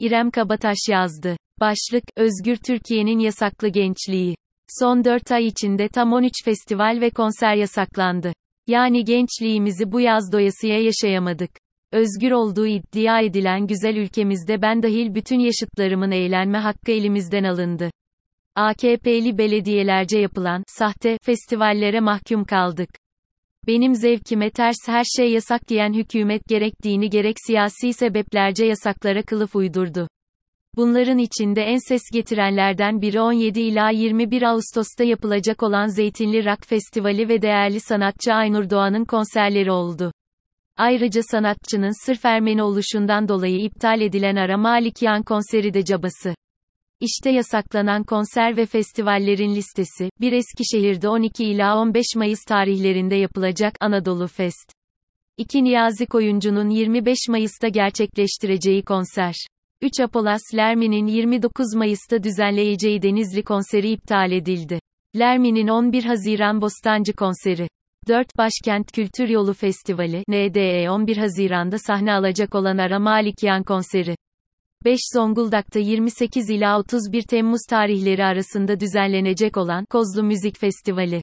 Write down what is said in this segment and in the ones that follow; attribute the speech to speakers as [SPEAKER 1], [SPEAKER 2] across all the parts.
[SPEAKER 1] İrem Kabataş yazdı. Başlık, Özgür Türkiye'nin yasaklı gençliği. Son 4 ay içinde tam 13 festival ve konser yasaklandı. Yani gençliğimizi bu yaz doyasıya yaşayamadık. Özgür olduğu iddia edilen güzel ülkemizde ben dahil bütün yaşıtlarımın eğlenme hakkı elimizden alındı. AKP'li belediyelerce yapılan sahte festivallere mahkum kaldık. Benim zevkime ters her şey yasak diyen hükümet gerek dini gerek siyasi sebeplerce yasaklara kılıf uydurdu. Bunların içinde en ses getirenlerden biri 17 ila 21 Ağustos'ta yapılacak olan Zeytinli Rock Festivali ve değerli sanatçı Aynur Doğan'ın konserleri oldu. Ayrıca sanatçının sırf Ermeni oluşundan dolayı iptal edilen Ara Malikyan konseri de cabası. İşte yasaklanan konser ve festivallerin listesi, bir Eskişehir'de 12 ila 15 Mayıs tarihlerinde yapılacak Anadolu Fest. 2 Niyazi Koyuncu'nun 25 Mayıs'ta gerçekleştireceği konser. 3 Apolas Lermi'nin 29 Mayıs'ta düzenleyeceği Denizli konseri iptal edildi. Lermi'nin 11 Haziran Bostancı konseri. 4 Başkent Kültür Yolu Festivali, NDE 11 Haziran'da sahne alacak olan Ara Malikyan konseri. 5 Zonguldak'ta 28 ila 31 Temmuz tarihleri arasında düzenlenecek olan Kozlu Müzik Festivali.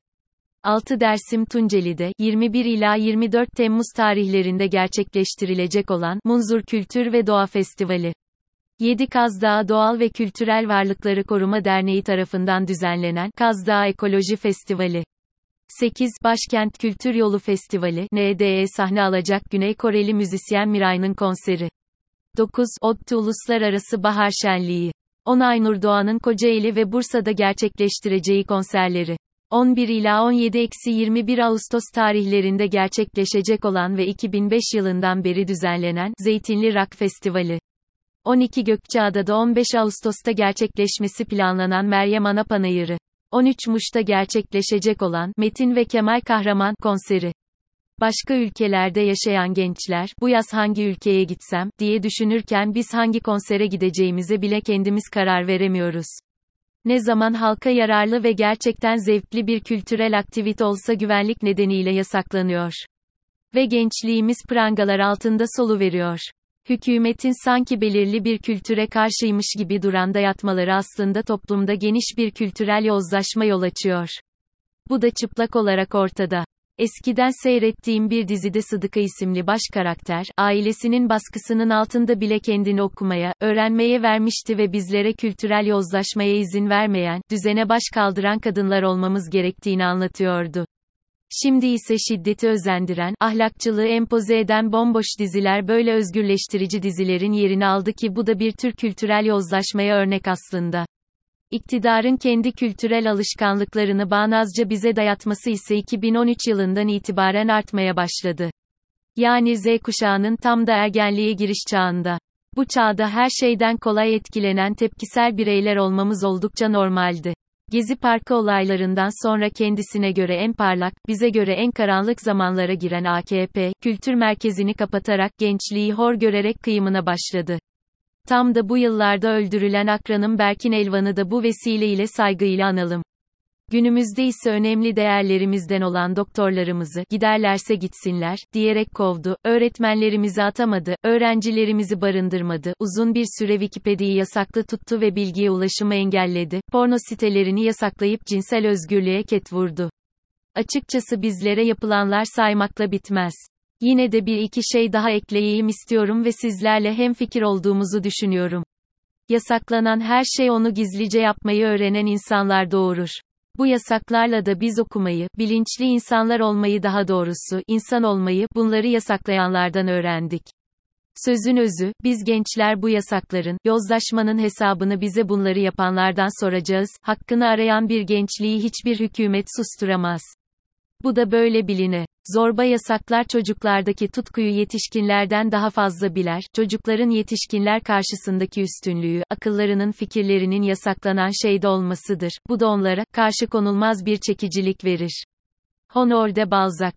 [SPEAKER 1] 6 Dersim Tunceli'de 21 ila 24 Temmuz tarihlerinde gerçekleştirilecek olan Munzur Kültür ve Doğa Festivali. 7 Kazdağ Doğal ve Kültürel Varlıkları Koruma Derneği tarafından düzenlenen Kazdağ Ekoloji Festivali. 8 Başkent Kültür Yolu Festivali NDE sahne alacak Güney Koreli müzisyen Miray'ın konseri. 9 ODTÜ Uluslararası Bahar Şenliği. 10 Aynur Doğan'ın Kocaeli ve Bursa'da gerçekleştireceği konserleri. 11 ila 17-21 Ağustos tarihlerinde gerçekleşecek olan ve 2005 yılından beri düzenlenen Zeytinli Rock Festivali. 12 Gökçeada'da 15 Ağustos'ta gerçekleşmesi planlanan Meryem Ana Panayırı. 13 Muş'ta gerçekleşecek olan Metin ve Kemal Kahraman konseri. Başka ülkelerde yaşayan gençler, bu yaz hangi ülkeye gitsem, diye düşünürken biz hangi konsere gideceğimize bile kendimiz karar veremiyoruz. Ne zaman halka yararlı ve gerçekten zevkli bir kültürel aktivite olsa güvenlik nedeniyle yasaklanıyor. Ve gençliğimiz prangalar altında solu veriyor. Hükümetin sanki belirli bir kültüre karşıymış gibi duran dayatmaları aslında toplumda geniş bir kültürel yozlaşma yol açıyor. Bu da çıplak olarak ortada. Eskiden seyrettiğim bir dizide Sıdıka isimli baş karakter, ailesinin baskısının altında bile kendini okumaya, öğrenmeye vermişti ve bizlere kültürel yozlaşmaya izin vermeyen, düzene baş kaldıran kadınlar olmamız gerektiğini anlatıyordu. Şimdi ise şiddeti özendiren, ahlakçılığı empoze eden bomboş diziler böyle özgürleştirici dizilerin yerini aldı ki bu da bir tür kültürel yozlaşmaya örnek aslında. İktidarın kendi kültürel alışkanlıklarını bağnazca bize dayatması ise 2013 yılından itibaren artmaya başladı. Yani Z kuşağının tam da ergenliğe giriş çağında. Bu çağda her şeyden kolay etkilenen tepkisel bireyler olmamız oldukça normaldi. Gezi Parkı olaylarından sonra kendisine göre en parlak, bize göre en karanlık zamanlara giren AKP, kültür merkezini kapatarak gençliği hor görerek kıyımına başladı. Tam da bu yıllarda öldürülen akranım Berkin Elvan'ı da bu vesileyle saygıyla analım. Günümüzde ise önemli değerlerimizden olan doktorlarımızı, giderlerse gitsinler, diyerek kovdu, öğretmenlerimizi atamadı, öğrencilerimizi barındırmadı, uzun bir süre Wikipedia'yı yasaklı tuttu ve bilgiye ulaşımı engelledi, porno sitelerini yasaklayıp cinsel özgürlüğe ket vurdu. Açıkçası bizlere yapılanlar saymakla bitmez. Yine de bir iki şey daha ekleyeyim istiyorum ve sizlerle hem fikir olduğumuzu düşünüyorum. Yasaklanan her şey onu gizlice yapmayı öğrenen insanlar doğurur. Bu yasaklarla da biz okumayı, bilinçli insanlar olmayı daha doğrusu, insan olmayı, bunları yasaklayanlardan öğrendik. Sözün özü, biz gençler bu yasakların, yozlaşmanın hesabını bize bunları yapanlardan soracağız, hakkını arayan bir gençliği hiçbir hükümet susturamaz. Bu da böyle biline. Zorba yasaklar çocuklardaki tutkuyu yetişkinlerden daha fazla biler, çocukların yetişkinler karşısındaki üstünlüğü, akıllarının fikirlerinin yasaklanan şeyde olmasıdır. Bu da onlara, karşı konulmaz bir çekicilik verir. Honor de Balzac